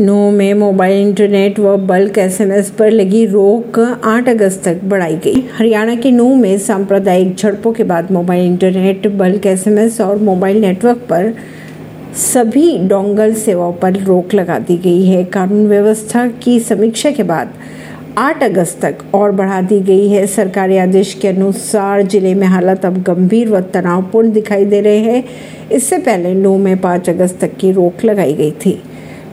नू में mobile, internet व बल्क एसएमएस पर लगी रोक 8 अगस्त तक बढ़ाई गई। हरियाणा के नू में सांप्रदायिक झड़पों के बाद मोबाइल, इंटरनेट, बल्क एसएमएस और मोबाइल नेटवर्क पर सभी डोंगल सेवाओं पर रोक लगा दी गई है। कानून व्यवस्था की समीक्षा के बाद 8 अगस्त तक और बढ़ा दी गई है। सरकारी आदेश के अनुसार ज़िले में हालत अब गंभीर व तनावपूर्ण दिखाई दे रहे हैं। इससे पहले नू में 5 अगस्त तक की रोक लगाई गई थी।